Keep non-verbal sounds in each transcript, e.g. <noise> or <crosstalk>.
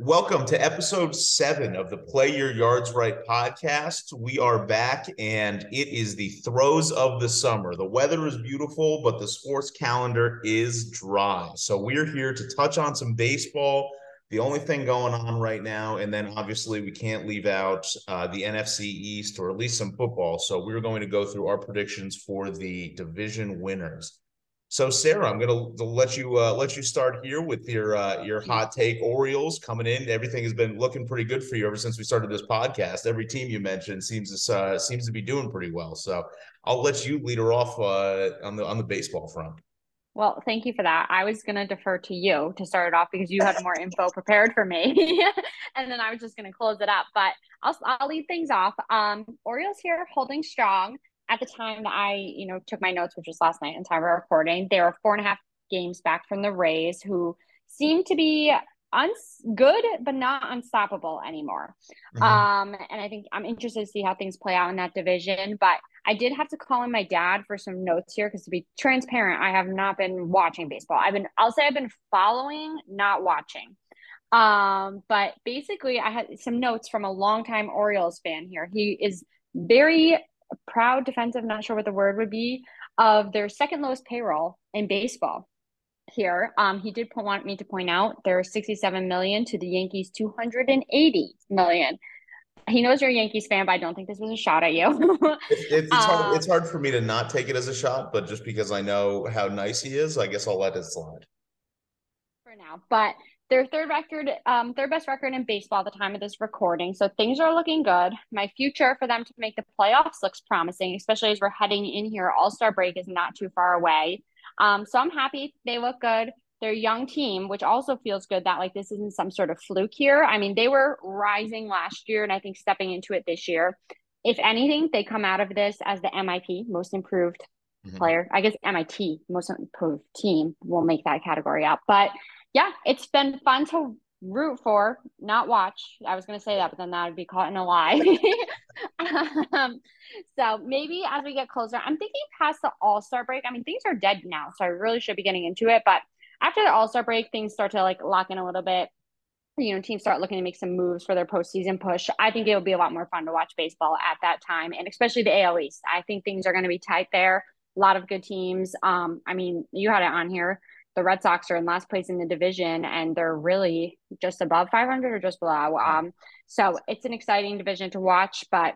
Welcome to episode seven of the Play Your Yards Right podcast. We are back and it is the throes of the summer. The weather is beautiful, but the sports calendar is dry. So we're here to touch on some baseball, the only thing going on right now. And then obviously, we can't leave out uh, the NFC East or at least some football. So we're going to go through our predictions for the division winners. So Sarah, I'm gonna let you uh, let you start here with your uh, your hot take. Orioles coming in. Everything has been looking pretty good for you ever since we started this podcast. Every team you mentioned seems to uh, seems to be doing pretty well. So I'll let you lead her off uh, on the on the baseball front. Well, thank you for that. I was going to defer to you to start it off because you had more info prepared for me, <laughs> and then I was just going to close it up. But I'll I'll lead things off. Um, Orioles here holding strong at the time that I, you know, took my notes, which was last night in time of recording, they were four and a half games back from the Rays, who seem to be uns- good but not unstoppable anymore. Mm-hmm. Um, and I think I'm interested to see how things play out in that division. But I did have to call in my dad for some notes here because to be transparent, I have not been watching baseball. I've been, I'll say, I've been following, not watching. Um, but basically, I had some notes from a longtime Orioles fan here. He is very proud defensive, not sure what the word would be, of their second lowest payroll in baseball here. Um, he did want me to point out they're 67 million to the Yankees 280 million. He knows you're a Yankees fan, but I don't think this was a shot at you. it's, it's, it's, hard, um, <laughs> it's hard for me to not take it as a shot, but just because I know how nice he is, I guess I'll let it slide. For now. But their third record, um, third best record in baseball at the time of this recording. So things are looking good. My future for them to make the playoffs looks promising, especially as we're heading in here. All Star break is not too far away. Um, so I'm happy they look good. They're a young team, which also feels good that like this isn't some sort of fluke here. I mean, they were rising last year, and I think stepping into it this year. If anything, they come out of this as the MIP, most improved mm-hmm. player. I guess MIT, most improved team, will make that category up. But yeah, it's been fun to root for, not watch. I was going to say that, but then that would be caught in a lie. <laughs> um, so maybe as we get closer, I'm thinking past the All Star break. I mean, things are dead now, so I really should be getting into it. But after the All Star break, things start to like lock in a little bit. You know, teams start looking to make some moves for their postseason push. I think it will be a lot more fun to watch baseball at that time, and especially the AL East. I think things are going to be tight there. A lot of good teams. Um, I mean, you had it on here the Red Sox are in last place in the division and they're really just above 500 or just below. Um, so it's an exciting division to watch, but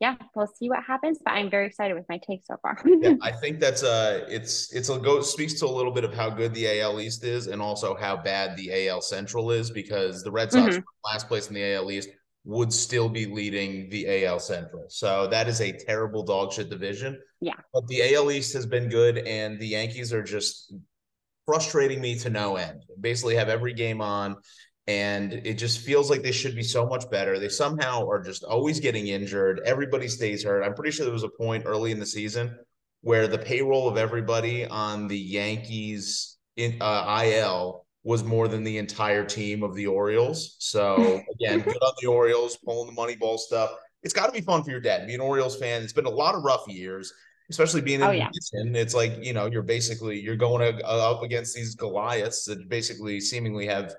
yeah, we'll see what happens. But I'm very excited with my take so far. yeah, <laughs> I think that's uh, it's it's a go speaks to a little bit of how good the AL East is and also how bad the AL Central is because the Red Sox mm-hmm. last place in the AL East would still be leading the AL Central. So that is a terrible dog shit division. Yeah. But the AL East has been good and the Yankees are just frustrating me to no end. Basically, have every game on, and it just feels like they should be so much better. They somehow are just always getting injured. Everybody stays hurt. I'm pretty sure there was a point early in the season where the payroll of everybody on the Yankees in uh, IL was more than the entire team of the Orioles. So <laughs> again, good on the Orioles pulling the money ball stuff. It's got to be fun for your dad. Be an Orioles fan. It's been a lot of rough years especially being in oh, yeah. it's like you know you're basically you're going up against these Goliaths that basically seemingly have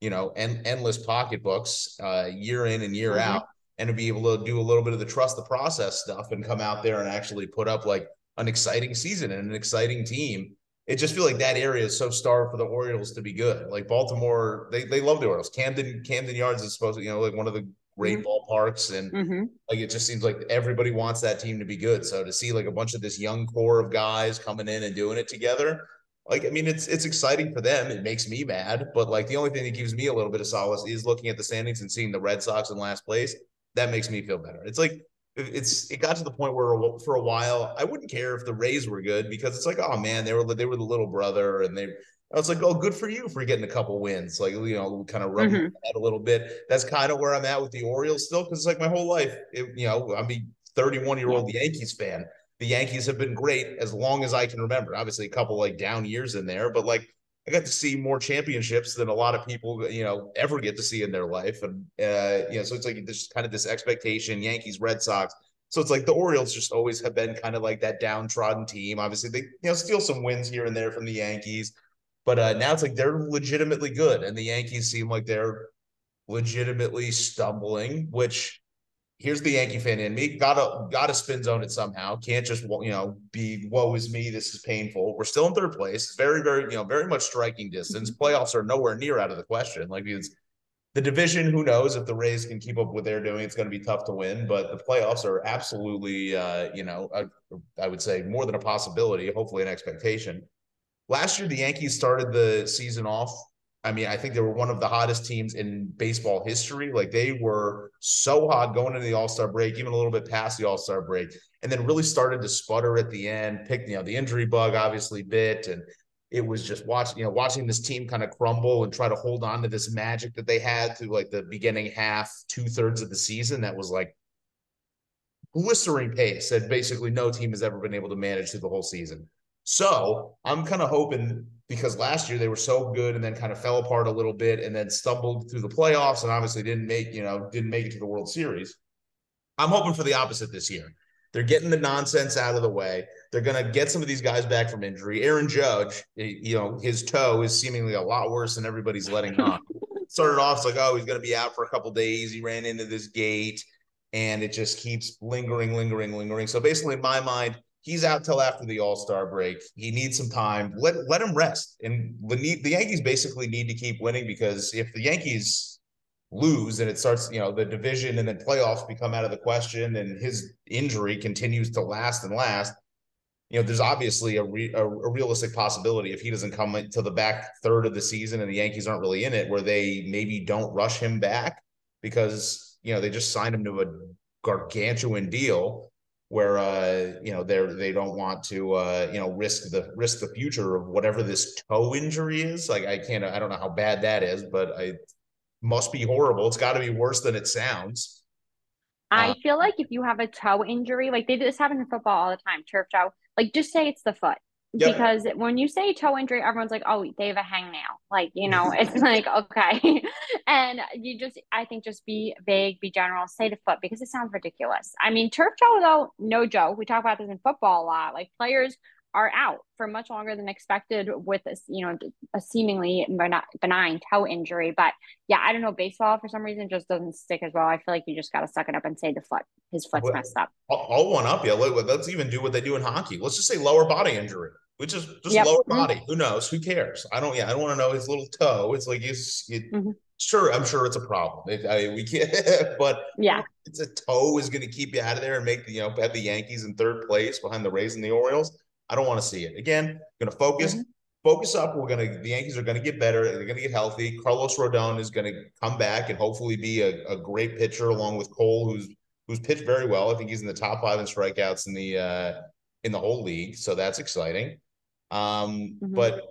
you know en- endless pocketbooks uh, year in and year mm-hmm. out, and to be able to do a little bit of the trust the process stuff and come out there and actually put up like an exciting season and an exciting team. It just feel like that area is so starved for the Orioles to be good. Like Baltimore, they they love the Orioles. Camden Camden Yards is supposed to you know like one of the great mm-hmm. ballparks and mm-hmm. like it just seems like everybody wants that team to be good. So to see like a bunch of this young core of guys coming in and doing it together like i mean it's it's exciting for them. It makes me mad. But like the only thing that gives me a little bit of solace is looking at the standings and seeing the red sox in last place. That makes me feel better. It's like it's it got to the point where for a while I wouldn't care if the Rays were good because it's like oh man they were they were the little brother and they I was like, oh, good for you for getting a couple wins. Like, you know, kind of rubbing mm-hmm. that a little bit. That's kind of where I'm at with the Orioles still, because it's like my whole life, it, you know, I'm a 31 year old Yankees fan. The Yankees have been great as long as I can remember. Obviously, a couple like down years in there, but like I got to see more championships than a lot of people, you know, ever get to see in their life. And, uh, you know, so it's like this kind of this expectation Yankees, Red Sox. So it's like the Orioles just always have been kind of like that downtrodden team. Obviously, they, you know, steal some wins here and there from the Yankees but uh, now it's like they're legitimately good, and the Yankees seem like they're legitimately stumbling, which here's the Yankee fan in me. Gotta gotta spin zone it somehow. Can't just you know be woe is me. This is painful. We're still in third place. Very very you know very much striking distance. Mm-hmm. Playoffs are nowhere near out of the question. Like it's the division. Who knows if the Rays can keep up with what they're doing? It's going to be tough to win. But the playoffs are absolutely uh, you know I would say more than a possibility. Hopefully an expectation. Last year the Yankees started the season off I mean, I think they were one of the hottest teams in baseball history. Like they were so hot going into the All Star break, even a little bit past the All Star break, and then really started to sputter at the end. Picked, you know, the injury bug obviously bit, and it was just watching, you know, watching this team kind of crumble and try to hold on to this magic that they had through like the beginning half, two thirds of the season. That was like blistering pace that basically no team has ever been able to manage through the whole season. So I'm kind of hoping because last year they were so good and then kind of fell apart a little bit and then stumbled through the playoffs and obviously didn't make, you know, didn't make it to the World Series. I'm hoping for the opposite this year. They're getting the nonsense out of the way. They're going to get some of these guys back from injury. Aaron Judge, you know, his toe is seemingly a lot worse than everybody's letting on. <laughs> Started off it's like, oh, he's going to be out for a couple days. He ran into this gate and it just keeps lingering, lingering, lingering. So basically, in my mind, he's out till after the All Star break. He needs some time. Let let him rest. And the the Yankees basically need to keep winning because if the Yankees lose and it starts, you know, the division and then playoffs become out of the question, and his injury continues to last and last. You know, there's obviously a, re, a, a realistic possibility if he doesn't come to the back third of the season and the Yankees aren't really in it, where they maybe don't rush him back because you know they just signed him to a gargantuan deal where uh, you know they're they don't want to uh, you know risk the risk the future of whatever this toe injury is. Like I can't I don't know how bad that is, but I must be horrible. It's got to be worse than it sounds. I uh, feel like if you have a toe injury, like they this happens in football all the time, turf toe. Like just say it's the foot. Yep. Because when you say toe injury, everyone's like, oh, they have a hangnail. Like, you know, <laughs> it's like, okay. <laughs> and you just, I think, just be vague, be general, say the foot because it sounds ridiculous. I mean, turf toe, though, no joke. We talk about this in football a lot. Like, players are out for much longer than expected with this, you know, a seemingly benign toe injury. But yeah, I don't know. Baseball for some reason just doesn't stick as well. I feel like you just got to suck it up and say the foot, his foot's well, messed up. I'll, one up you. Let's even do what they do in hockey. Let's just say lower body injury which is just yep. lower body. Mm-hmm. Who knows? Who cares? I don't. Yeah, I don't want to know his little toe. It's like he's it, mm-hmm. sure. I'm sure it's a problem. It, I, we can't. <laughs> but yeah, it's a toe is going to keep you out of there and make the you know have the Yankees in third place behind the Rays and the Orioles. I don't want to see it again. Going to focus. Mm-hmm. Focus up. We're gonna. The Yankees are gonna get better. They're gonna get healthy. Carlos Rodon is gonna come back and hopefully be a, a great pitcher along with Cole, who's who's pitched very well. I think he's in the top five in strikeouts in the uh, in the whole league. So that's exciting. Um, mm-hmm. But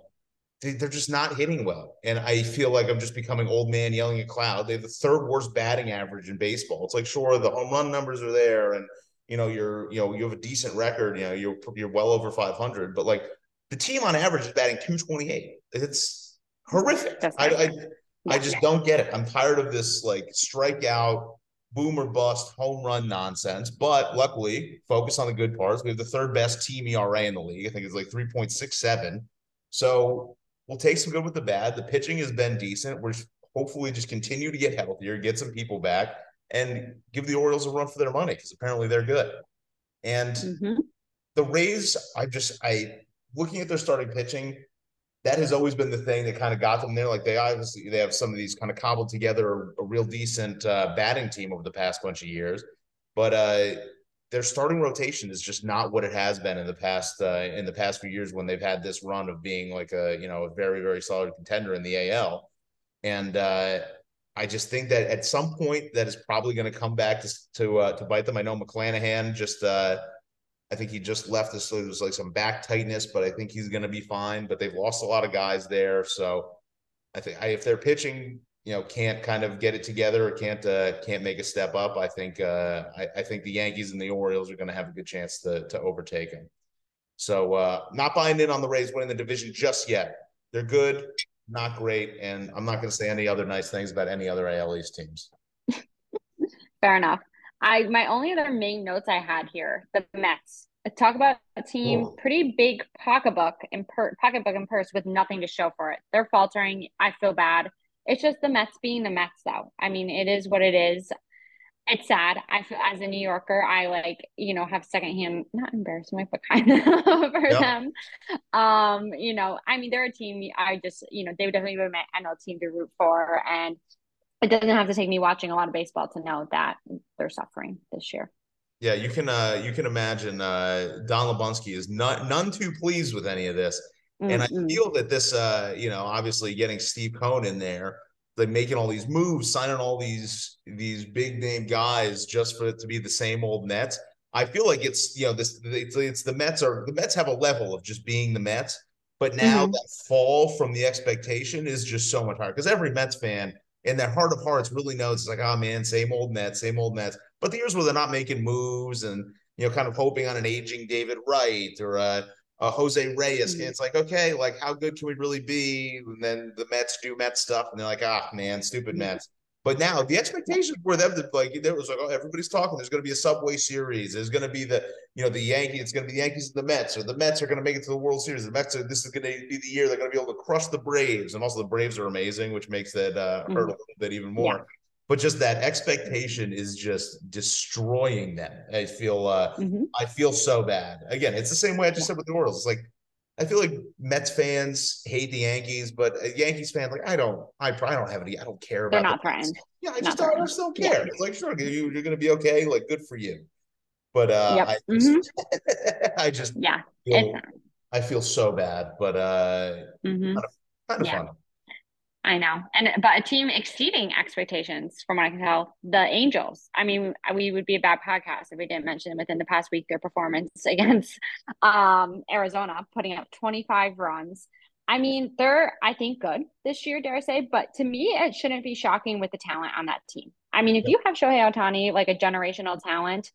they, are just not hitting well. And I feel like I'm just becoming old man yelling at cloud. They have the third worst batting average in baseball. It's like, sure, the home run numbers are there and, you know, you're, you know, you have a decent record, you know, you're, you're well over 500, but like the team on average is batting 228. It's horrific. I, I, I just don't get it. I'm tired of this like strikeout boom or bust home run nonsense. But luckily, focus on the good parts. We have the third best team ERA in the league. I think it's like 3.67. So we'll take some good with the bad. The pitching has been decent. We're hopefully just continue to get healthier, get some people back, and give the Orioles a run for their money because apparently they're good. And mm-hmm. the Rays, I just I looking at their starting pitching, that has always been the thing that kind of got them there. Like they obviously they have some of these kind of cobbled together a, real decent uh, batting team over the past bunch of years, but uh, their starting rotation is just not what it has been in the past uh, in the past few years when they've had this run of being like a you know a very very solid contender in the AL, and uh, I just think that at some point that is probably going to come back to to, uh, to bite them. I know McClanahan just uh, I think he just left us. So there was like some back tightness, but I think he's going to be fine. But they've lost a lot of guys there, so I think I, if they're pitching, you know, can't kind of get it together or can't uh, can't make a step up, I think uh, I, I think the Yankees and the Orioles are going to have a good chance to to overtake him. So uh, not buying in on the Rays winning the division just yet. They're good, not great, and I'm not going to say any other nice things about any other AL East teams. <laughs> Fair enough. I my only other main notes I had here, the Mets. Talk about a team pretty big pocketbook and per, pocketbook and purse with nothing to show for it. They're faltering. I feel bad. It's just the Mets being the Mets, though. I mean, it is what it is. It's sad. I feel as a New Yorker, I like, you know, have secondhand, not embarrassment, but kind of <laughs> for yep. them. Um, you know, I mean, they're a team I just, you know, they would definitely be my NL team to root for. And it doesn't have to take me watching a lot of baseball to know that they're suffering this year. Yeah, you can uh you can imagine uh Don Lubunsky is not none too pleased with any of this. Mm-hmm. And I feel that this uh, you know, obviously getting Steve Cohen in there, like making all these moves, signing all these these big name guys just for it to be the same old Mets. I feel like it's you know this it's, it's the Mets are the Mets have a level of just being the Mets, but now mm-hmm. that fall from the expectation is just so much higher because every Mets fan in their heart of hearts really knows it's like oh man same old Mets same old Mets. But the years where they're not making moves and you know kind of hoping on an aging David Wright or a uh, Jose Reyes. Mm-hmm. It's like, okay, like how good can we really be? And then the Mets do Mets stuff, and they're like, ah, man, stupid mm-hmm. Mets. But now the expectations were them to like there was like, oh, everybody's talking. There's going to be a Subway Series. There's going to be the you know the Yankees. It's going to be the Yankees and the Mets, or the Mets are going to make it to the World Series. The Mets are this is going to be the year they're going to be able to crush the Braves, and also the Braves are amazing, which makes that uh, mm-hmm. hurt a little bit even more. Yeah but just that expectation is just destroying them. I feel uh mm-hmm. I feel so bad. Again, it's the same way I just yeah. said with the Orioles. It's like I feel like Mets fans hate the Yankees, but Yankees fans like I don't I probably don't have any I don't care about They're not friends. Yeah, I just, don't, I just don't care. Yeah. It's like sure you, are gonna be okay, like good for you. But uh yep. I just mm-hmm. <laughs> I just yeah feel, I feel so bad, but uh mm-hmm. kind of, kind of yeah. fun. I know. And but a team exceeding expectations from what I can tell, the Angels. I mean, we would be a bad podcast if we didn't mention within the past week their performance <laughs> against um, Arizona, putting up 25 runs. I mean, they're I think good this year, dare I say, but to me, it shouldn't be shocking with the talent on that team. I mean, if you have Shohei Ohtani, like a generational talent,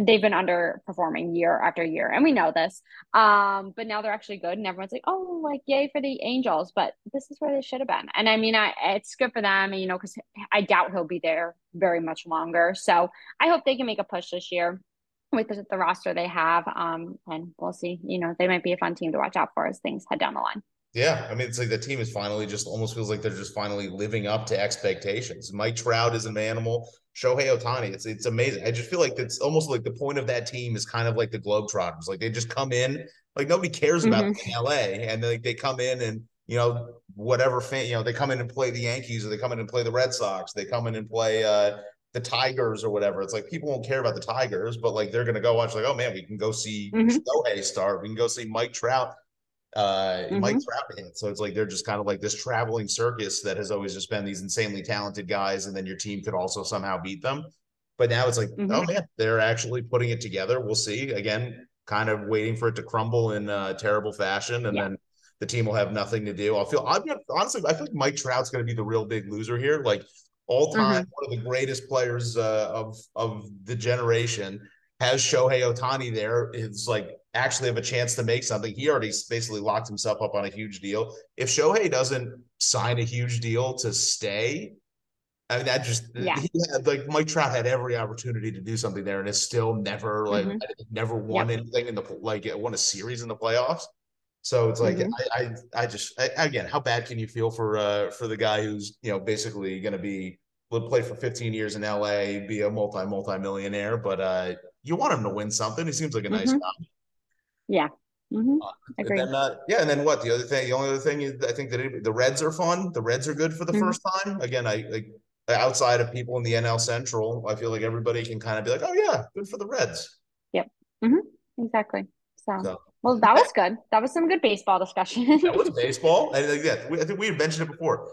they've been underperforming year after year and we know this. Um but now they're actually good and everyone's like oh like yay for the angels but this is where they should have been. And i mean i it's good for them you know because i doubt he'll be there very much longer. So i hope they can make a push this year with the, the roster they have um and we'll see. You know they might be a fun team to watch out for as things head down the line yeah, I mean, it's like the team is finally just almost feels like they're just finally living up to expectations. Mike Trout is an animal. Shohei Ohtani, it's it's amazing. I just feel like it's almost like the point of that team is kind of like the Globetrotters. Like they just come in, like nobody cares about mm-hmm. LA, and like they come in and you know whatever fan, you know they come in and play the Yankees or they come in and play the Red Sox. They come in and play uh the Tigers or whatever. It's like people won't care about the Tigers, but like they're gonna go watch. Like, oh man, we can go see mm-hmm. Shohei start. We can go see Mike Trout uh mm-hmm. Mike Trout hit. So it's like they're just kind of like this traveling circus that has always just been these insanely talented guys, and then your team could also somehow beat them. But now it's like, oh, mm-hmm. oh man, they're actually putting it together. We'll see. Again, kind of waiting for it to crumble in uh, terrible fashion, and yeah. then the team will have nothing to do. I'll feel I'm honestly, I feel like Mike Trout's going to be the real big loser here. Like all time, mm-hmm. one of the greatest players uh, of of the generation has Shohei Ohtani there. It's like actually have a chance to make something. He already basically locked himself up on a huge deal. If Shohei doesn't sign a huge deal to stay, I mean that just yeah. Had, like Mike Trout had every opportunity to do something there and has still never like mm-hmm. never won yep. anything in the like won a series in the playoffs. So it's like mm-hmm. I, I I just I, again, how bad can you feel for uh for the guy who's you know basically going to be will play for 15 years in LA, be a multi multi millionaire, but uh you want him to win something. He seems like a nice mm-hmm. guy. Yeah. Mm-hmm. Uh, and then, uh, yeah, and then what? The other thing, the only other thing is, I think that it, the Reds are fun. The Reds are good for the mm-hmm. first time. Again, I like outside of people in the NL Central, I feel like everybody can kind of be like, oh yeah, good for the Reds. Yep. Mm-hmm. Exactly. So, so, well, that was good. That was some good baseball discussion. <laughs> that was baseball, and yeah, I think we had mentioned it before.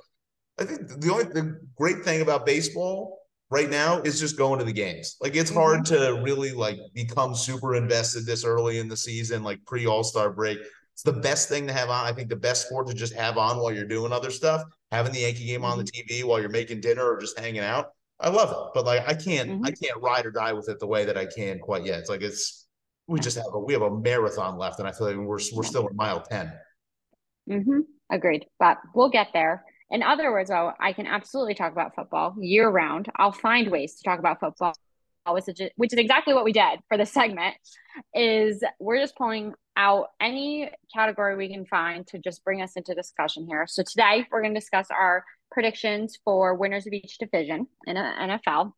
I think the only the great thing about baseball right now is just going to the games. Like it's mm-hmm. hard to really like become super invested this early in the season, like pre All Star break. It's the best thing to have on. I think the best sport to just have on while you're doing other stuff. Having the Yankee game on the mm-hmm. TV while you're making dinner or just hanging out. I love it, but like I can't, mm-hmm. I can't ride or die with it the way that I can quite yet. It's like it's we just have a we have a marathon left, and I feel like we're we're still in mile 10 Mm-hmm. Agreed, but we'll get there. In other words, though, I can absolutely talk about football year round. I'll find ways to talk about football, which is, exactly what we did for this segment. Is we're just pulling out any category we can find to just bring us into discussion here. So today we're going to discuss our predictions for winners of each division in a NFL.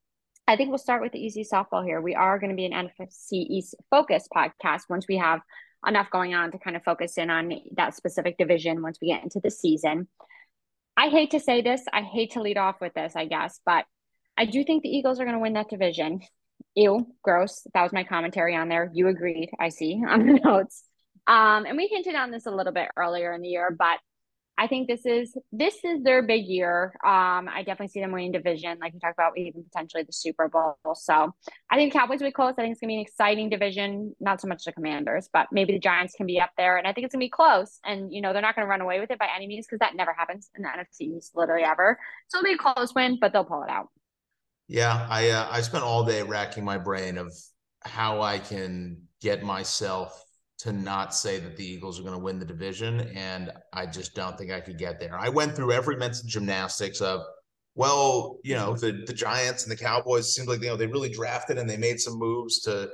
I think we'll start with the easy softball here. We are going to be an NFC East focus podcast once we have enough going on to kind of focus in on that specific division once we get into the season. I hate to say this, I hate to lead off with this, I guess, but I do think the Eagles are going to win that division. Ew, gross. That was my commentary on there. You agreed, I see <laughs> on the notes. Um, and we hinted on this a little bit earlier in the year, but I think this is this is their big year. Um, I definitely see them winning division, like we talked about, even potentially the Super Bowl. So I think Cowboys will be close. I think it's gonna be an exciting division. Not so much the Commanders, but maybe the Giants can be up there, and I think it's gonna be close. And you know they're not gonna run away with it by any means because that never happens in the NFC East, literally ever. So it'll be a close win, but they'll pull it out. Yeah, I uh, I spent all day racking my brain of how I can get myself to not say that the Eagles are going to win the division. And I just don't think I could get there. I went through every mental gymnastics of, well, you know, the, the Giants and the Cowboys seemed like, you know, they really drafted and they made some moves to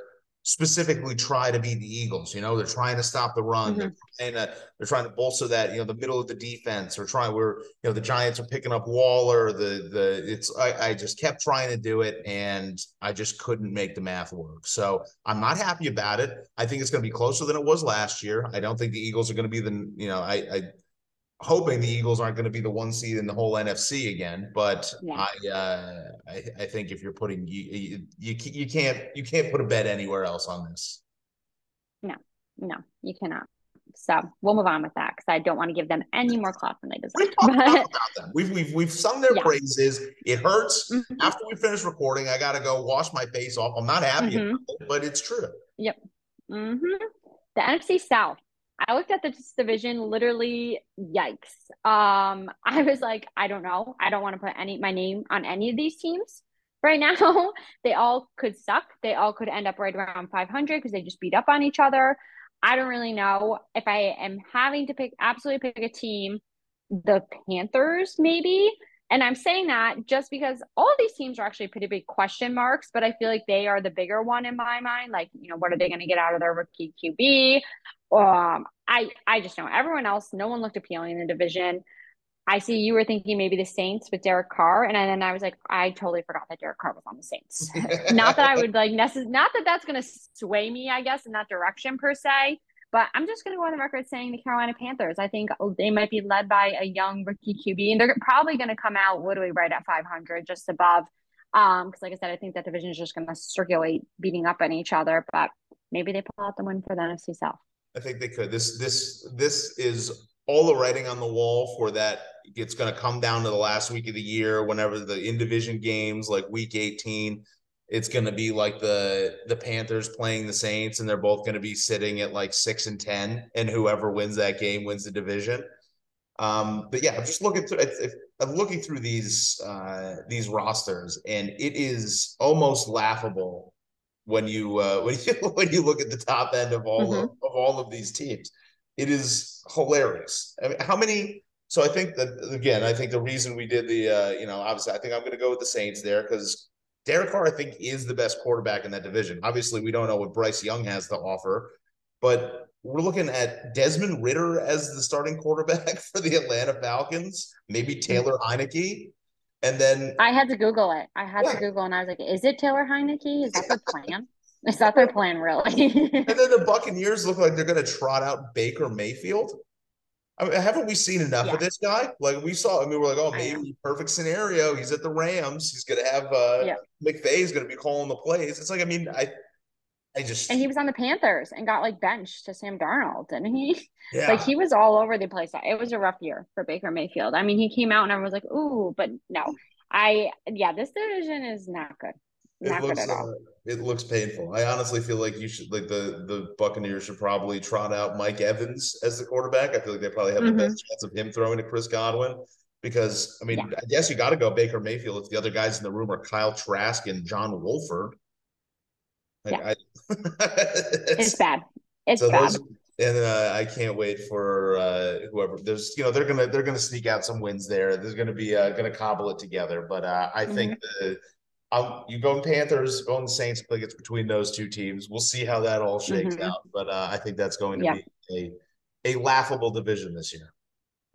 specifically try to beat the Eagles. You know, they're trying to stop the run. Mm-hmm. They're trying to they're trying to bolster that. You know, the middle of the defense. Or trying. We're you know the Giants are picking up Waller. The the it's I, I just kept trying to do it and I just couldn't make the math work. So I'm not happy about it. I think it's going to be closer than it was last year. I don't think the Eagles are going to be the you know I I hoping the Eagles aren't going to be the one seed in the whole NFC again. But yeah. I, uh, I, I think if you're putting you, you, you you can't you can't put a bet anywhere else on this. No, no, you cannot. So we'll move on with that because I don't want to give them any more clout than they deserve. We've, we've we've we've sung their yeah. praises. It hurts. Mm-hmm. After we finish recording, I got to go wash my face off. I'm not happy, mm-hmm. it, but it's true. Yep. Mm-hmm. The NFC South I looked at this division literally yikes. Um <laughs> I was like I don't know. I don't want to put any my name on any of these teams <laughs> right now. they all could suck. They all could end up right around 500 because they just beat up on each other. I don't really know if I am having to pick absolutely pick a team the Panthers maybe and I'm saying that just because all these teams are actually pretty big question marks, but I feel like they are the bigger one in my mind. Like, you know, what are they going to get out of their rookie QB? Um, I I just know everyone else. No one looked appealing in the division. I see you were thinking maybe the Saints with Derek Carr, and then I was like, I totally forgot that Derek Carr was on the Saints. <laughs> not that I would like necessarily, not that that's going to sway me, I guess, in that direction per se. But I'm just going to go on the record saying the Carolina Panthers. I think they might be led by a young rookie QB, and they're probably going to come out literally right at 500, just above. Um, because like I said, I think that division is just going to circulate, beating up on each other. But maybe they pull out the win for the NFC South. I think they could. This this this is all the writing on the wall for that. It's going to come down to the last week of the year, whenever the in division games, like week 18, it's going to be like the the Panthers playing the Saints, and they're both going to be sitting at like six and ten, and whoever wins that game wins the division. Um, but yeah, I'm just looking through. I'm looking through these uh, these rosters, and it is almost laughable when you uh, <laughs> when you when you look at the top end of all mm-hmm. of, of all of these teams. It is hilarious. I mean, how many? So I think that again, I think the reason we did the uh, you know obviously I think I'm going to go with the Saints there because Derek Carr I think is the best quarterback in that division. Obviously, we don't know what Bryce Young has to offer, but we're looking at Desmond Ridder as the starting quarterback <laughs> for the Atlanta Falcons. Maybe Taylor Heinicke. And then I had to Google it. I had yeah. to Google and I was like, is it Taylor Heinicke? Is that the plan? Is that their plan, really? <laughs> and then the Buccaneers look like they're going to trot out Baker Mayfield. I mean, haven't we seen enough yeah. of this guy? Like we saw, I mean, we're like, oh, maybe perfect scenario. He's at the Rams. He's going to have uh, yeah. McVay's going to be calling the plays. It's like, I mean, I I just and he was on the Panthers and got like benched to Sam Darnold, didn't he? <laughs> Yeah. Like he was all over the place. It was a rough year for Baker Mayfield. I mean, he came out and everyone was like, "Ooh," but no, I yeah, this division is not good. Not looks, good at all. Uh, it looks painful. I honestly feel like you should like the the Buccaneers should probably trot out Mike Evans as the quarterback. I feel like they probably have mm-hmm. the best chance of him throwing to Chris Godwin. Because I mean, yeah. I guess you got to go Baker Mayfield if the other guys in the room are Kyle Trask and John Wolford. Yeah. I, it's, <laughs> it's, bad. It's so bad. Those, and uh, I can't wait for uh, whoever. There's, you know, they're gonna they're gonna sneak out some wins there. There's gonna be uh, gonna cobble it together. But uh, I mm-hmm. think the um, you go Panthers, go the Saints. I think it's between those two teams. We'll see how that all shakes mm-hmm. out. But uh, I think that's going to yeah. be a a laughable division this year.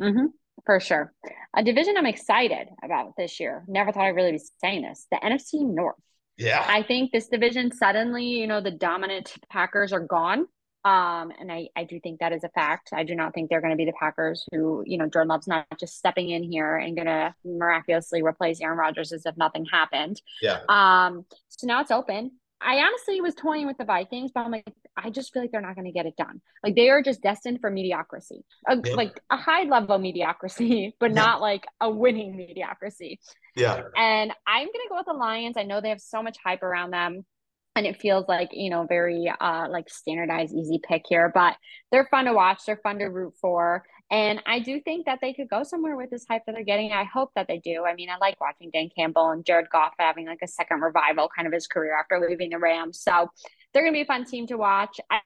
Mm-hmm. for sure. A division I'm excited about this year. Never thought I'd really be saying this. The NFC North. Yeah. I think this division suddenly, you know, the dominant Packers are gone. Um, and I, I do think that is a fact. I do not think they're going to be the Packers who, you know, Jordan Love's not just stepping in here and going to miraculously replace Aaron Rodgers as if nothing happened. Yeah. Um, so now it's open. I honestly was toying with the Vikings, but I'm like, I just feel like they're not going to get it done. Like they are just destined for mediocrity, a, yeah. like a high level mediocrity, <laughs> but yeah. not like a winning mediocrity. Yeah. And I'm going to go with the Lions. I know they have so much hype around them and it feels like you know very uh like standardized easy pick here but they're fun to watch they're fun to root for and i do think that they could go somewhere with this hype that they're getting i hope that they do i mean i like watching dan campbell and jared goff having like a second revival kind of his career after leaving the rams so they're going to be a fun team to watch I,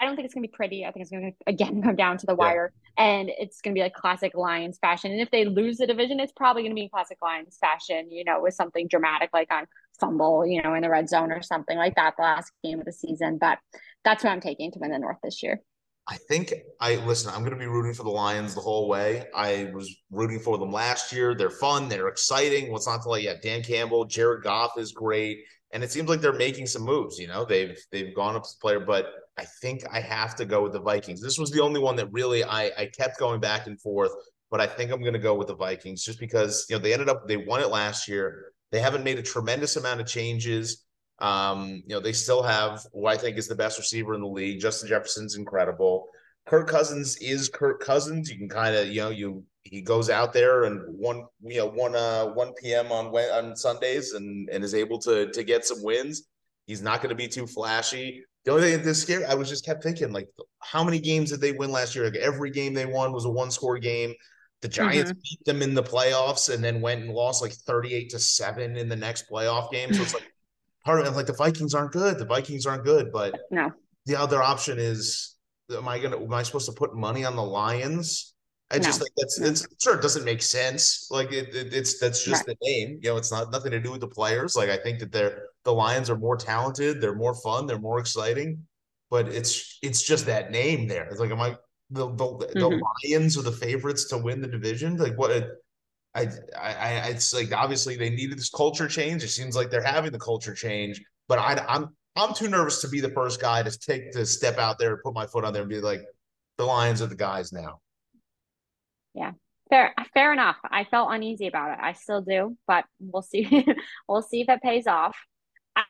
I don't think it's going to be pretty. I think it's going <laughs> to again come down to the wire, and it's going to be like classic Lions fashion. And if they lose the division, it's probably going to be classic Lions fashion. You know, with something dramatic like on fumble, you know, in the red zone or something like that the last game of the season. But that's what I'm taking to win the North this year. I think I listen, I'm going to be rooting for the Lions the whole way. I was rooting for them last year. They're fun, they're exciting. What's not to like, yeah, Dan Campbell, Jared Goff is great. And it seems like they're making some moves, you know. They've they've gone up to player, but I think I have to go with the Vikings. This was the only one that really I, I kept going back and forth, but I think I'm going to go with the Vikings just because you know they ended up they won it last year. They haven't made a tremendous amount of changes. Um, you know, they still have what I think is the best receiver in the league. Justin Jefferson's incredible. Kirk Cousins is Kirk Cousins. You can kind of, you know, you he goes out there and one, you know, one uh one p.m. on on Sundays and and is able to to get some wins. He's not going to be too flashy. The only thing that's scary, I was just kept thinking, like, how many games did they win last year? Like every game they won was a one score game. The Giants mm-hmm. beat them in the playoffs and then went and lost like 38 to 7 in the next playoff game. So it's like <sighs> part of it, like the Vikings aren't good. The Vikings aren't good, but no. The other option is am I gonna am I supposed to put money on the Lions? I no. just think that's it's sure it doesn't make sense. Like it, it it's that's just right. the name. You know, it's not nothing to do with the players. Like I think that they're the Lions are more talented, they're more fun, they're more exciting, but it's it's just that name there. It's like am I the the, mm-hmm. the Lions are the favorites to win the division. Like what? I, I, I, it's like obviously they needed this culture change. It seems like they're having the culture change, but I, I'm, I'm too nervous to be the first guy to take to step out there, and put my foot on there, and be like, the Lions are the guys now. Yeah, fair, fair enough. I felt uneasy about it. I still do, but we'll see. <laughs> we'll see if it pays off.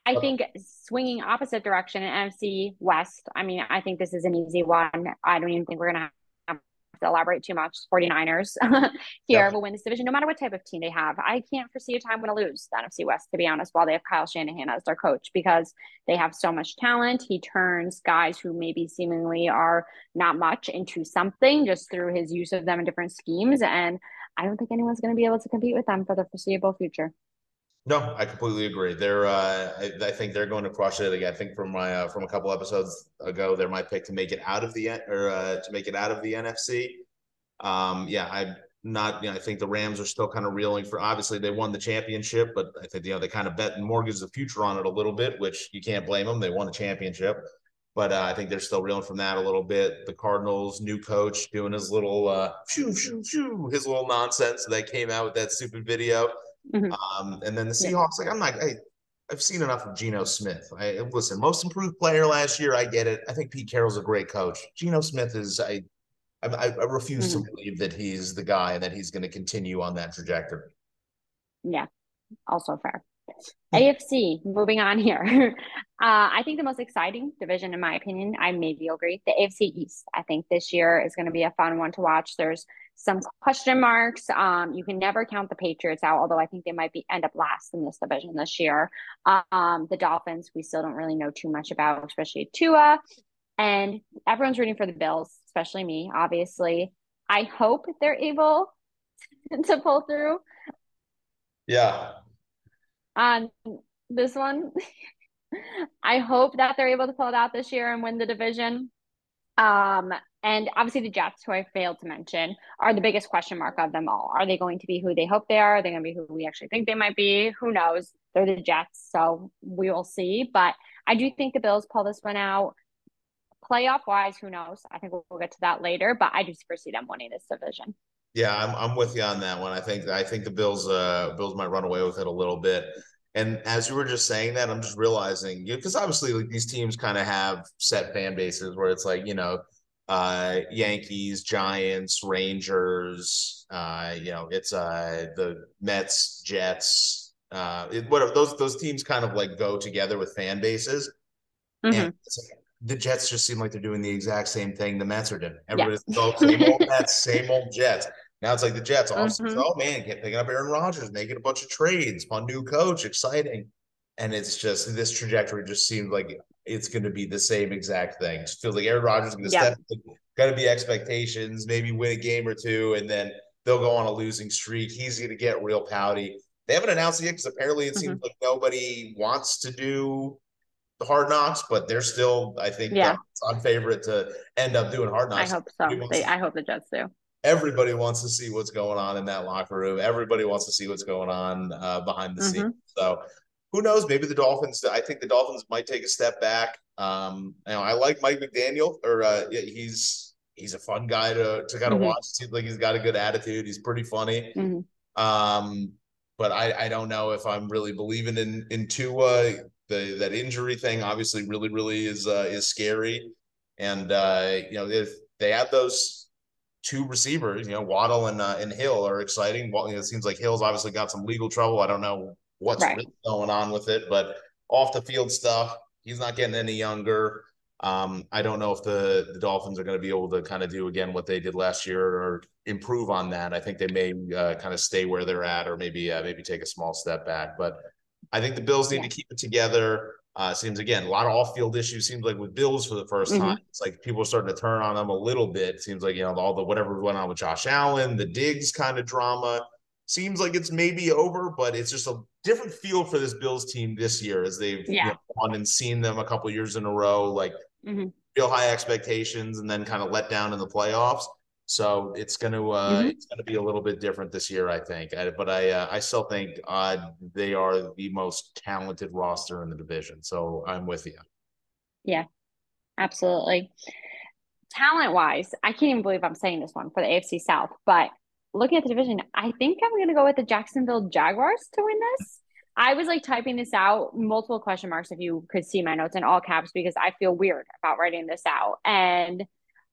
I think swinging opposite direction in NFC West. I mean, I think this is an easy one. I don't even think we're gonna have to elaborate too much. 49ers <laughs> here yeah. will win this division, no matter what type of team they have. I can't foresee a time when to lose the NFC West, to be honest, while they have Kyle Shanahan as their coach because they have so much talent. He turns guys who maybe seemingly are not much into something just through his use of them in different schemes. And I don't think anyone's going to be able to compete with them for the foreseeable future. No, I completely agree. They're, uh, I, I, think they're going to crush it. Again, I think from my uh, from a couple episodes ago, they're my pick to make it out of the or uh, to make it out of the NFC. Um, yeah, I'm not. You know, I think the Rams are still kind of reeling for. Obviously, they won the championship, but I think you know they kind of bet and mortgage the future on it a little bit, which you can't blame them. They won the championship, but uh, I think they're still reeling from that a little bit. The Cardinals' new coach doing his little uh, shoo shoo shoo, his little nonsense that came out with that stupid video. Mm-hmm. Um, and then the Seahawks, yeah. like I'm not, I, I've seen enough of Geno Smith. I listen, most improved player last year. I get it. I think Pete Carroll's a great coach. Geno Smith is I, I, I refuse mm-hmm. to believe that he's the guy and that he's going to continue on that trajectory. Yeah, also fair. AFC, moving on here. <laughs> Uh, I think the most exciting division, in my opinion, I maybe agree, the AFC East. I think this year is going to be a fun one to watch. There's some question marks. Um, you can never count the Patriots out, although I think they might be end up last in this division this year. Um, the Dolphins, we still don't really know too much about, especially Tua. And everyone's rooting for the Bills, especially me, obviously. I hope they're able <laughs> to pull through. Yeah. On um, this one, <laughs> I hope that they're able to pull it out this year and win the division. Um, and obviously, the Jets, who I failed to mention, are the biggest question mark of them all. Are they going to be who they hope they are? Are they going to be who we actually think they might be? Who knows? They're the Jets, so we will see. But I do think the Bills pull this one out. Playoff wise, who knows? I think we'll, get to that later, but I just foresee them winning this division. Yeah, I'm I'm with you on that one. I think I think the Bills uh Bills might run away with it a little bit. And as you were just saying that, I'm just realizing because obviously like these teams kind of have set fan bases where it's like, you know, uh Yankees, Giants, Rangers, uh, you know, it's uh the Mets, Jets, uh it, whatever those those teams kind of like go together with fan bases. Mm-hmm. And the Jets just seem like they're doing the exact same thing the Mets are doing. Everybody's yes. oh, same old Mets, same old Jets. Now it's like the Jets. Mm-hmm. oh man, picking up Aaron Rodgers, making a bunch of trades, fun new coach, exciting. And it's just this trajectory just seems like it's going to be the same exact thing. It feels like Aaron Rodgers is going to step, going to be expectations, maybe win a game or two, and then they'll go on a losing streak. He's going to get real pouty. They haven't announced it yet because apparently it seems mm-hmm. like nobody wants to do the Hard Knocks, but they're still, I think, yeah. on favorite to end up doing Hard Knocks. I hope so. They, I hope the Jets do. Everybody wants to see what's going on in that locker room. Everybody wants to see what's going on uh, behind the mm-hmm. scenes. So who knows? Maybe the Dolphins. I think the Dolphins might take a step back. Um, you know, I like Mike McDaniel, or uh, yeah, he's he's a fun guy to to kind of mm-hmm. watch. It seems like he's got a good attitude. He's pretty funny. Mm-hmm. Um, but I, I don't know if I'm really believing in in Tua the that injury thing obviously really really is uh, is scary, and uh, you know if they have those two receivers, you know Waddle and uh, and Hill are exciting. Well, you know, it seems like Hill's obviously got some legal trouble. I don't know what's right. really going on with it, but off the field stuff, he's not getting any younger. Um, I don't know if the, the Dolphins are going to be able to kind of do again what they did last year or improve on that. I think they may uh, kind of stay where they're at, or maybe uh, maybe take a small step back. But I think the Bills need yeah. to keep it together. Uh, seems again a lot of off-field issues. Seems like with Bills for the 1st mm-hmm. time, it's like people are starting to turn on them a little bit. Seems like you know all the whatever went on with Josh Allen, the Diggs kind of drama. Seems like it's maybe over, but it's just a different feel for this Bills team this year as they've yeah. you know, won and seen them a couple years in a row, like mm-hmm. real high expectations, and then kind of let down in the playoffs. So it's going to uh, mm-hmm. it's going to be a little bit different this year, I think. I, but I uh, I still think uh, they are the most talented roster in the division. So I'm with you. Yeah, absolutely. Talent wise, I can't even believe I'm saying this one for the AFC South, but looking at the division, I think I'm going to go with the Jacksonville Jaguars to win this. I was like typing this out, multiple question marks if you could see my notes in all caps because I feel weird about writing this out. And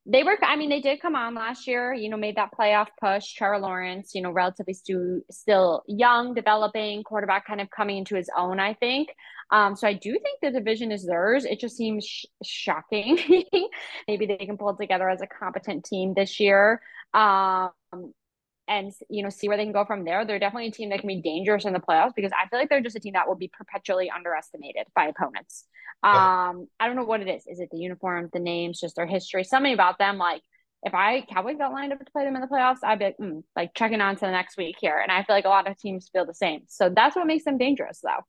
they were i mean they did come on last year you know made that playoff push. Trevor lawrence you know relatively stu- still young developing quarterback kind of coming into his own i think. Um, so i do think the division is theirs. It just seems sh- shocking. <laughs> Maybe they can pull it together as a competent team this year. Um, and you know see where they can go from there. They're definitely a team that can be dangerous in the playoffs because I feel like they're just a team that will be perpetually underestimated by opponents. Um, I don't know what it is. Is it the uniform, the names, just their history? Something about them. Like if I Cowboys got lined up to play them in the playoffs, I'd be like, mm, like checking on to the next week here. And I feel like a lot of teams feel the same. So that's what makes them dangerous, though.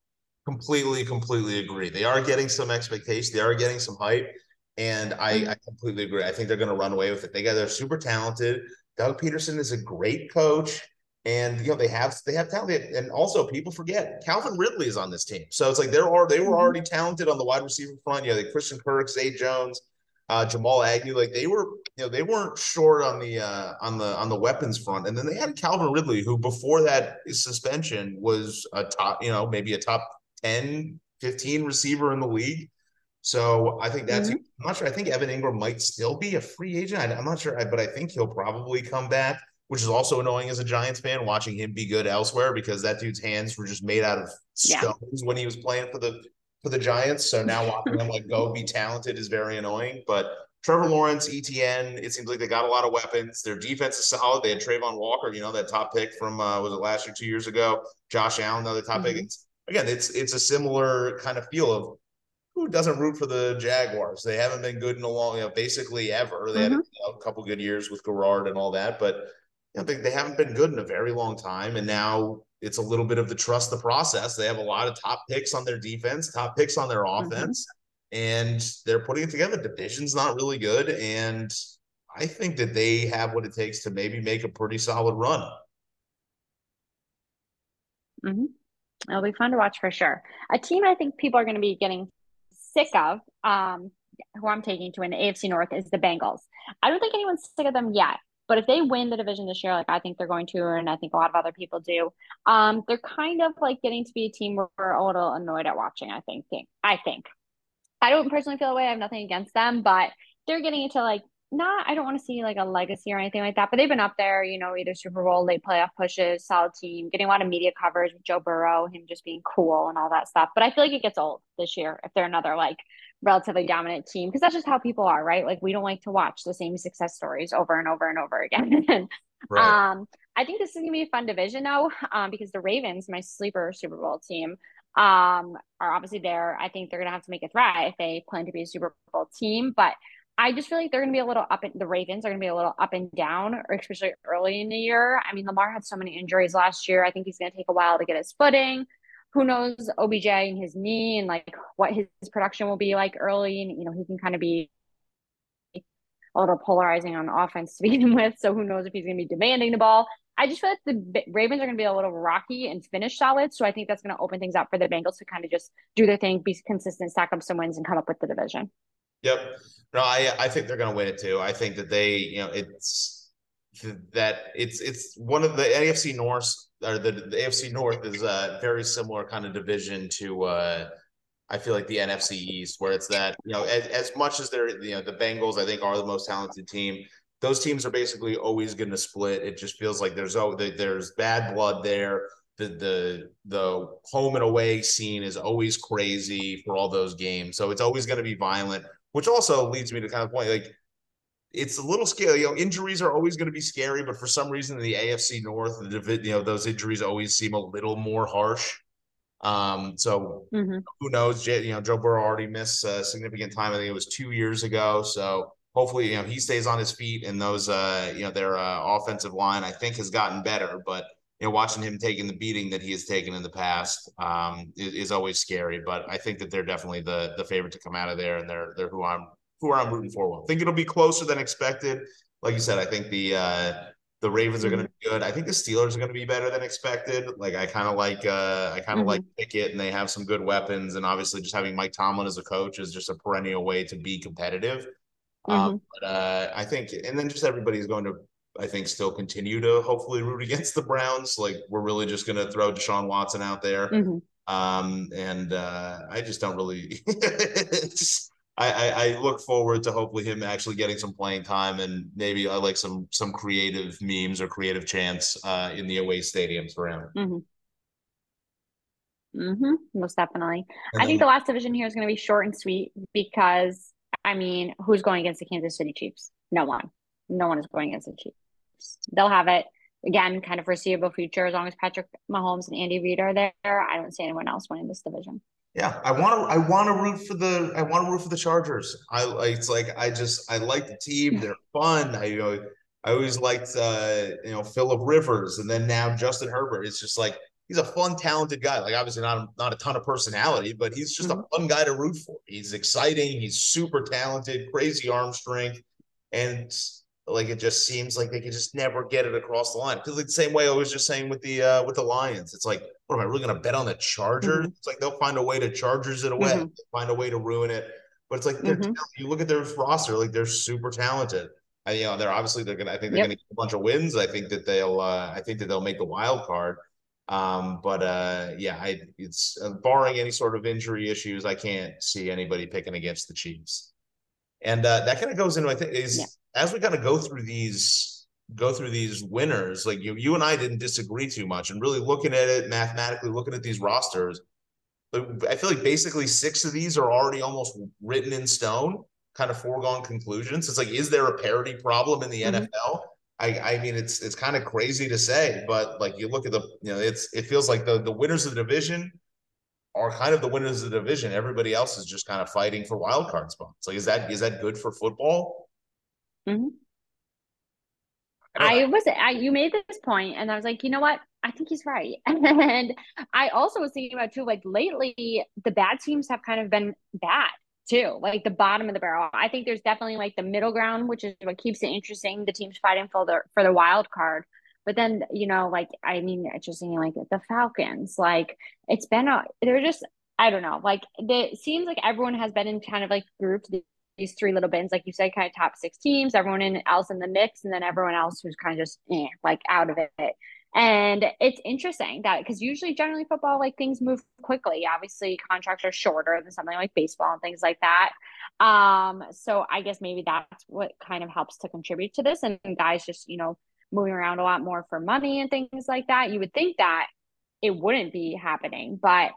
Completely, completely agree. They are getting some expectation. They are getting some hype. And I, mm-hmm. I completely agree. I think they're going to run away with it. They got they're super talented. Doug Pederson is a great coach, and you know they have they have talent. And also, people forget Calvin Ridley is on this team, so it's like there are they were mm-hmm. already talented on the wide receiver front. You know, like Christian Kirk, Zay Jones, uh, Jamal Agnew, like they were you know they weren't short on the uh, on the on the weapons front. And then they had Calvin Ridley, who before that suspension was a top you know maybe a top 10, 15 receiver in the league. So I think that's. Mm-hmm. I'm not sure. I think Evan Engram might still be a free agent. I, am not sure, but I think he'll probably come back, which is also annoying as a Giants fan watching him be good elsewhere because that dude's hands were just made out of stones yeah. when he was playing for the for the Giants. So now watching him like go be talented is very annoying. But Trevor Lawrence, Etienne, it seems like they got a lot of weapons. Their defense is solid. They had Travon Walker, you know, that top pick from uh, was it last year, two years ago. Josh Allen, another top mm-hmm. pick. It's, again, it's it's a similar kind of feel of who doesn't root for the Jaguars? They haven't been good in a long, you know, basically ever. They mm-hmm. had you know, a couple good years with Garrard and all that, but you know, they, they haven't been good in a very long time. And now it's a little bit of the trust the process. They have a lot of top picks on their defense, top picks on their mm-hmm. offense, mm-hmm. and they're putting it together. Division's not really good, and I think that they have what it takes to maybe make a pretty solid run. Mm-hmm. It'll be fun to watch for sure. A team I think people are going to be getting sick of, um, who I'm taking to an AFC North is the Bengals. I don't think anyone's sick of them yet. But if they win the division this year, like I think they're going to, and I think a lot of other people do, um, they're kind of like getting to be a team where we're a little annoyed at watching. I think. I think. I don't personally feel the way. I have nothing against them, but they're getting into like not I don't want to see like a legacy or anything like that, but they've been up there, you know, either Super Bowl, late playoff pushes, solid team, getting a lot of media coverage with Joe Burrow, him just being cool and all that stuff. But I feel like it gets old this year if they're another like relatively dominant team because that's just how people are, right? Like we don't like to watch the same success stories over and over and over again. <laughs> right. Um, I think this is gonna be a fun division though, um, because the Ravens, my sleeper Super Bowl team, um, are obviously there. I think they're gonna have to make it thrive if they plan to be a Super Bowl team, but I just feel like they're going to be a little up. In, the Ravens are going to be a little up and down, especially early in the year. I mean, Lamar had so many injuries last year. I think he's going to take a while to get his footing. Who knows OBJ and his knee and like what his production will be like early, and you know he can kind of be a little polarizing on offense to <laughs> begin with. So who knows if he's going to be demanding the ball. I just feel like the Ravens are going to be a little rocky and finish solid. So I think that's going to open things up for the Bengals to kind of just do their thing, be consistent, stack up some wins, and come up with the division. Yep. No, I I think they're going to win it too. I think that they, you know, it's that it's it's one of the AFC North or the, the AFC North is a very similar kind of division to uh I feel like the NFC East, where it's that you know as, as much as they're you know the Bengals, I think are the most talented team. Those teams are basically always going to split. It just feels like there's oh there's bad blood there. The the the home and away scene is always crazy for all those games, so it's always going to be violent which also leads me to kind of point like it's a little scary. You know, injuries are always going to be scary, but for some reason in the AFC North, the you know those injuries always seem a little more harsh. Um, so mm-hmm. who knows? You know, Joe Burrow already missed a significant time. I think it was two years ago. So hopefully, you know, he stays on his feet, and those, uh, you know, their uh, offensive line I think has gotten better, but you know, watching him taking the beating that he has taken in the past um, is, is, always scary. But I think that they're definitely the the favorite to come out of there, and they're they're who I'm who I'm rooting for. Well, I think it'll be closer than expected. Like you said, I think the uh, the Ravens are going to be good. I think the Steelers are going to be better than expected. Like I kind of like uh, I kind of mm-hmm. like Pickett, and they have some good weapons, and obviously just having Mike Tomlin as a coach is just a perennial way to be competitive. Um, mm-hmm. Um, but uh, I think, and then just everybody's going to I think still continue to hopefully root against the Browns. Like we're really just going to throw Deshaun Watson out there. Mm-hmm. Um, and uh, I just don't really. just, <laughs> I, I, I, look forward to hopefully him actually getting some playing time and maybe I like some some creative memes or creative chants uh, in the away stadiums for him. Mm-hmm. Mm-hmm. Most definitely. I think the last division here is going to be short and sweet because I mean, who's going against the Kansas City Chiefs? No one. No one is going against the Chiefs they'll have it again, kind of foreseeable future as long as Patrick Mahomes and Andy Reid are there. I don't see anyone else winning this division. Yeah, I want to. I want to root for the. I want to root for the Chargers. I it's like I just I like the team. <laughs> They're fun. I you know I always liked uh you know Philip Rivers, and then now Justin Herbert. It's just like he's a fun, talented guy. Like obviously not not a ton of personality, but he's just mm-hmm. a fun guy to root for. He's exciting. He's super talented, crazy arm strength, and like it just seems like they can just never get it across the line. Because like the same way I was just saying with the uh with the Lions, it's like, what am I really gonna bet on the Chargers? Mm-hmm. It's like they'll find a way to Chargers it away, mm-hmm. find a way to ruin it. But it's like mm-hmm. you look at their roster, like they're super talented. And, you know, they're obviously they're gonna. I think they're yep. gonna get a bunch of wins. I think that they'll. uh I think that they'll make the wild card. Um, but uh, yeah, I it's uh, barring any sort of injury issues, I can't see anybody picking against the Chiefs. And uh, that kind of goes into I think is yeah as we kind of go through these go through these winners, like you you and I didn't disagree too much, and really looking at it mathematically, looking at these rosters, I feel like basically six of these are already almost written in stone, kind of foregone conclusions. It's like, is there a parity problem in the mm-hmm. NFL? I, I mean, it's it's kind of crazy to say, but like you look at the, you know, it's it feels like the the winners of the division are kind of the winners of the division. Everybody else is just kind of fighting for wild card spots. Like, is that is that good for football? Mm-hmm. I, I was I you made this point and I was like, you know what? I think he's right. <laughs> And I also was thinking about too, like lately the bad teams have kind of been bad too, like the bottom of the barrel. I think there's definitely like the middle ground, which is what keeps it interesting. The teams fighting for the for the wild card. But then, you know, like I mean, it's just thinking like the Falcons, like it's been a they're just I don't know, like it seems like everyone has been in kind of like groups these three little bins, like you said, kind of top six teams, everyone in, else in the mix, and then everyone else who's kind of just eh, like out of it. And it's interesting that because usually, generally, football, like things move quickly. Obviously, contracts are shorter than something like baseball and things like that. Um, so I guess maybe that's what kind of helps to contribute to this. And guys just, you know, moving around a lot more for money and things like that. You would think that it wouldn't be happening, but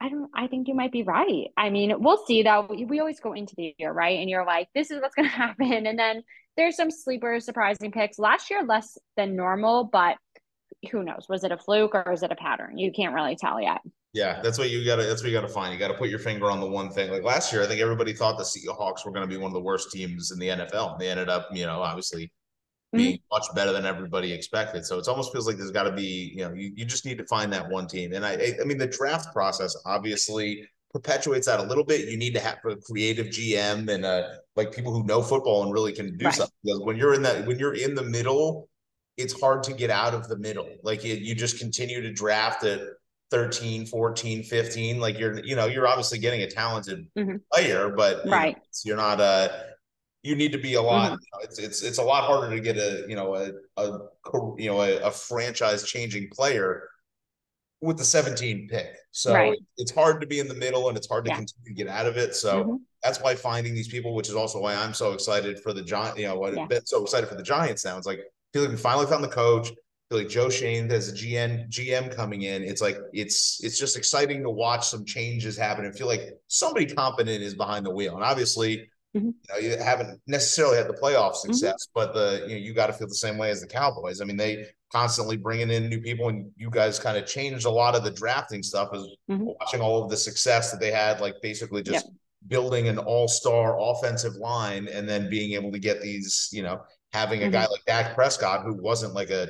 I don't I think you might be right. I mean, we'll see though. We, always go into the year, right? And you're like, this is what's gonna <laughs> happen. And then there's some sleeper surprising picks. Last year less than normal, but who knows? Was it a fluke or is it a pattern? You can't really tell yet. Yeah, that's what you gotta that's what you gotta find. You gotta put your finger on the one thing. Like last year, I think everybody thought the Seahawks were gonna be one of the worst teams in the NFL. They ended up, you know, obviously being mm-hmm. much better than everybody expected. So it almost feels like there's got to be, you know, you, you just need to find that one team. And I, I mean, the draft process obviously perpetuates that a little bit. You need to have a creative GM and uh, like people who know football and really can do right. something. Because when you're in that, when you're in the middle, it's hard to get out of the middle. Like you, you just continue to draft at 13, 14, 15. Like you're, you know, you're obviously getting a talented mm-hmm. player, but right. Know, you're not a, uh, you need to be a lot. Mm-hmm. You know, it's it's it's a lot harder to get a you know a a you know a, a franchise changing player with the 17 pick. So right. it's hard to be in the middle and it's hard to yeah. continue to get out of it. So mm-hmm. that's why finding these people, which is also why I'm so excited for the Giant. You know, what yeah. been so excited for the Giants now. It's like I feel like we finally found the coach. I feel like Joe Schoen has a GM GM coming in. It's like it's it's just exciting to watch some changes happen and feel like somebody competent is behind the wheel. And obviously Mm-hmm. You know, you haven't necessarily had the playoff mm-hmm. success, mm-hmm. but the you know you got to feel the same way as the Cowboys. I mean, they constantly bringing in new people, and you guys kind of changed a lot of the drafting stuff as mm-hmm. watching all of the success that they had, like basically just yep. building an all-star offensive line, and then being able to get these, you know, having a mm-hmm. guy like Dak Prescott who wasn't like a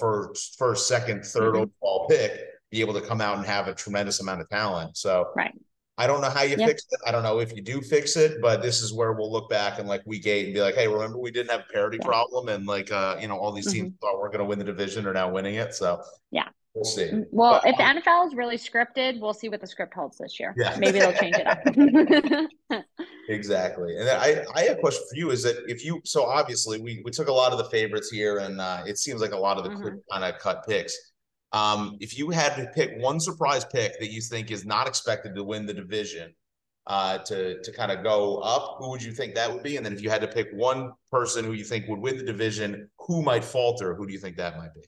first, first, second, 3rd mm-hmm. overall pick, be able to come out and have a tremendous amount of talent. So right. I don't know how you yep. fix it. I don't know if you do fix it, but this is where we'll look back and like week eight and be like, hey, remember we didn't have a parity yeah. problem and like uh, you know, all these teams mm-hmm. thought we're gonna win the division are now winning it. So yeah. We'll see. Mm, well, but, if the NFL is really scripted, we'll see what the script holds this year. Yeah. Maybe they'll change it up. <laughs> exactly. And then I, I have a question for you is that if you so obviously we we took a lot of the favorites here and uh, it seems like a lot of the mm-hmm. kind of cut picks. Um, if you had to pick one surprise pick that you think is not expected to win the division, uh, to to kind of go up, who would you think that would be? And then if you had to pick one person who you think would win the division, who might falter? Who do you think that might be?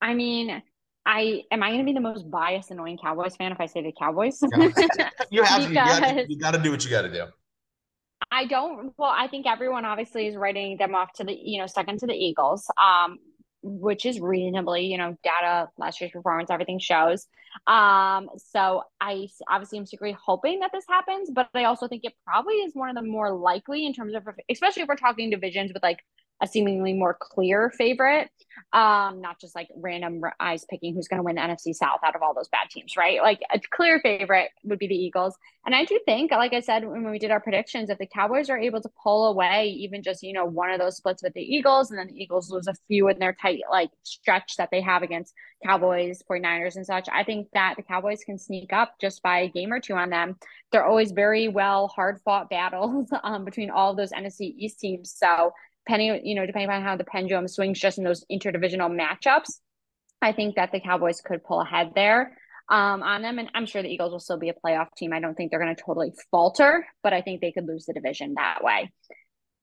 I mean, I am I going to be the most biased, annoying Cowboys fan if I say the Cowboys? <laughs> you have to. You got, you got to do what you got to do. I don't. Well, I think everyone obviously is writing them off to the you know second to the Eagles. Um, which is reasonably, you know, data, last year's performance, everything shows. Um, so I obviously am secretly hoping that this happens, but I also think it probably is one of the more likely in terms of, especially if we're talking divisions with like a seemingly more clear favorite. Um not just like random eyes picking who's going to win the NFC South out of all those bad teams right? Like a clear favorite would be the Eagles. And I do think like I said when we did our predictions if the Cowboys are able to pull away even just you know one of those splits with the Eagles and then the Eagles lose a few in their tight like stretch that they have against Cowboys 49ers and such I think that the Cowboys can sneak up just by a game or two on them. They're always very well hard fought battles <laughs> um, between all those NFC East teams. So depending, you know, depending on how the pendulum swings just in those interdivisional matchups, I think that the Cowboys could pull ahead there um, on them. And I'm sure the Eagles will still be a playoff team. I don't think they're going to totally falter, but I think they could lose the division that way.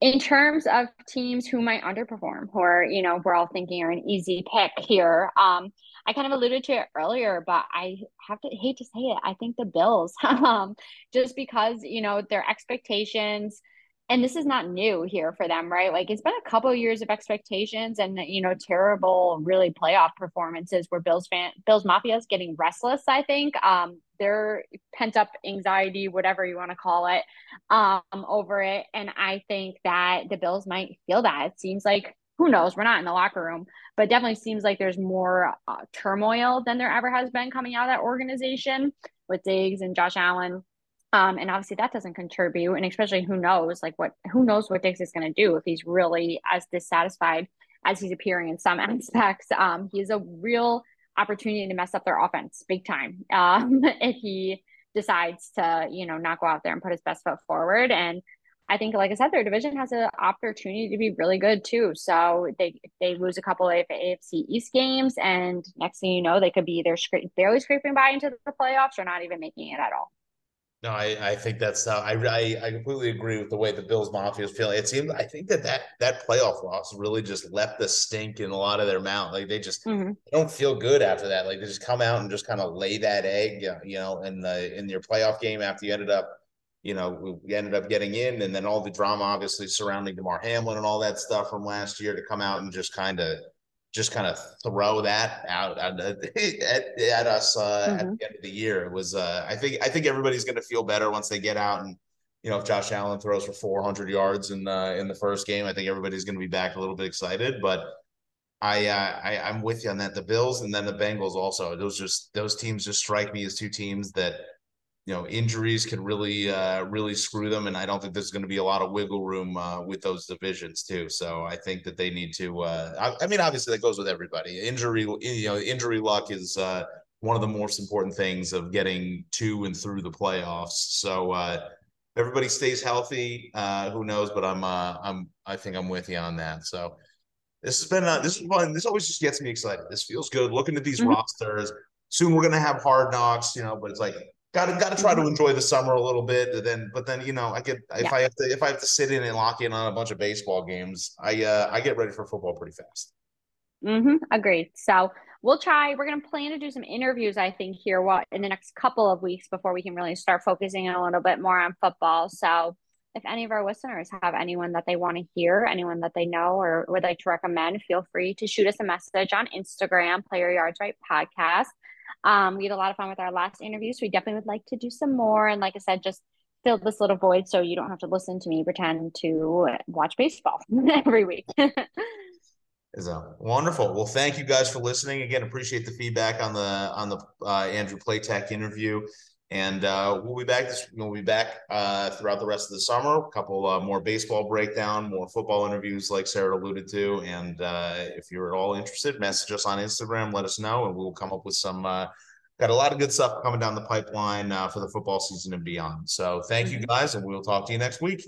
In terms of teams who might underperform, who are, you know, we're all thinking are an easy pick here. Um, I kind of alluded to it earlier, but I have to hate to say it. I think the Bills, <laughs> um, just because, you know, their expectations – and this is not new here for them, right? Like it's been a couple of years of expectations and you know terrible, really playoff performances where Bills fan Bills Mafia is getting restless. I think um, their pent up anxiety, whatever you want to call it, um, over it, and I think that the Bills might feel that. It seems like who knows? We're not in the locker room, but definitely seems like there's more uh, turmoil than there ever has been coming out of that organization with Diggs and Josh Allen um, and obviously that doesn't contribute. And especially who knows, like what, who knows what Diggs is going to do if he's really as dissatisfied as he's appearing in some <laughs> aspects. Um, he has a real opportunity to mess up their offense big time. Um, <laughs> if he decides to, you know, not go out there and put his best foot forward. And I think, like I said, their division has an opportunity to be really good too. So they they lose a couple of AFC East games, and next thing you know, they could be either scra- barely scraping by into the playoffs or not even making it at all. No, I, I think that's uh, I, I I completely agree with the way the Bills Mafia is feeling. It seems I think that that that playoff loss really just left the stink in a lot of their mouth. Like they just mm-hmm. don't feel good after that. Like they just come out and just kind of lay that egg, you know, in the in your playoff game after you ended up, you know, we ended up getting in, and then all the drama obviously surrounding Damar Hamlin and all that stuff from last year to come out and just kind of just kind of throw that out at, <laughs> at, at us uh, mm-hmm. at the end of the year. It was, uh, I think, I think everybody's going to feel better once they get out. And you know, if Josh Allen throws for 400 yards in uh, in the first game, I think everybody's going to be back a little bit excited. But I, uh, I, I'm with you on that. The Bills and then the Bengals also. Those just those teams just strike me as two teams that you know injuries can really uh, really screw them, and I don't think there's going to be a lot of wiggle room uh, with those divisions too. So I think that they need to. Uh, I, I, mean, obviously that goes with everybody. Injury, you know, injury luck is uh, one of the most important things of getting to and through the playoffs. So uh, everybody stays healthy. Uh, who knows? But I'm I'm I think I'm with you on that. So. This has been uh, this is fun. This always just gets me excited. This feels good. Looking at these mm-hmm. rosters. Soon we're gonna have hard knocks, you know, but it's like Got to got to try to mm-hmm. enjoy the summer a little bit. Then, but then you know, I get if yeah. I have to if I have to sit in and lock in on a bunch of baseball games, I uh, I get ready for football pretty fast. Mm-hmm. Agreed. So we'll try. We're going to plan to do some interviews. I think here, what in the next couple of weeks before we can really start focusing a little bit more on football. So if any of our listeners have anyone that they want to hear, anyone that they know or would like to recommend, feel free to shoot us a message on Instagram, Player Yards Right Podcast. Um, we had a lot of fun with our last interview, So we definitely would like to do some more. And like I said, just fill this little void so you don't have to listen to me pretend to watch baseball <laughs> every week. <laughs> So wonderful. Well, thank you guys for listening. Again, appreciate the feedback on the on the uh, Andrew Playtech interview. And uh, we'll be back. This we'll be back uh, throughout the rest of the summer. A couple uh, more baseball breakdown, more football interviews, like Sarah alluded to. And uh, if you're at all interested, message us on Instagram. Let us know, and we'll come up with some. Uh, got a lot of good stuff coming down the pipeline uh, for the football season and beyond. So thank you mm-hmm. guys, and we'll talk to you next week.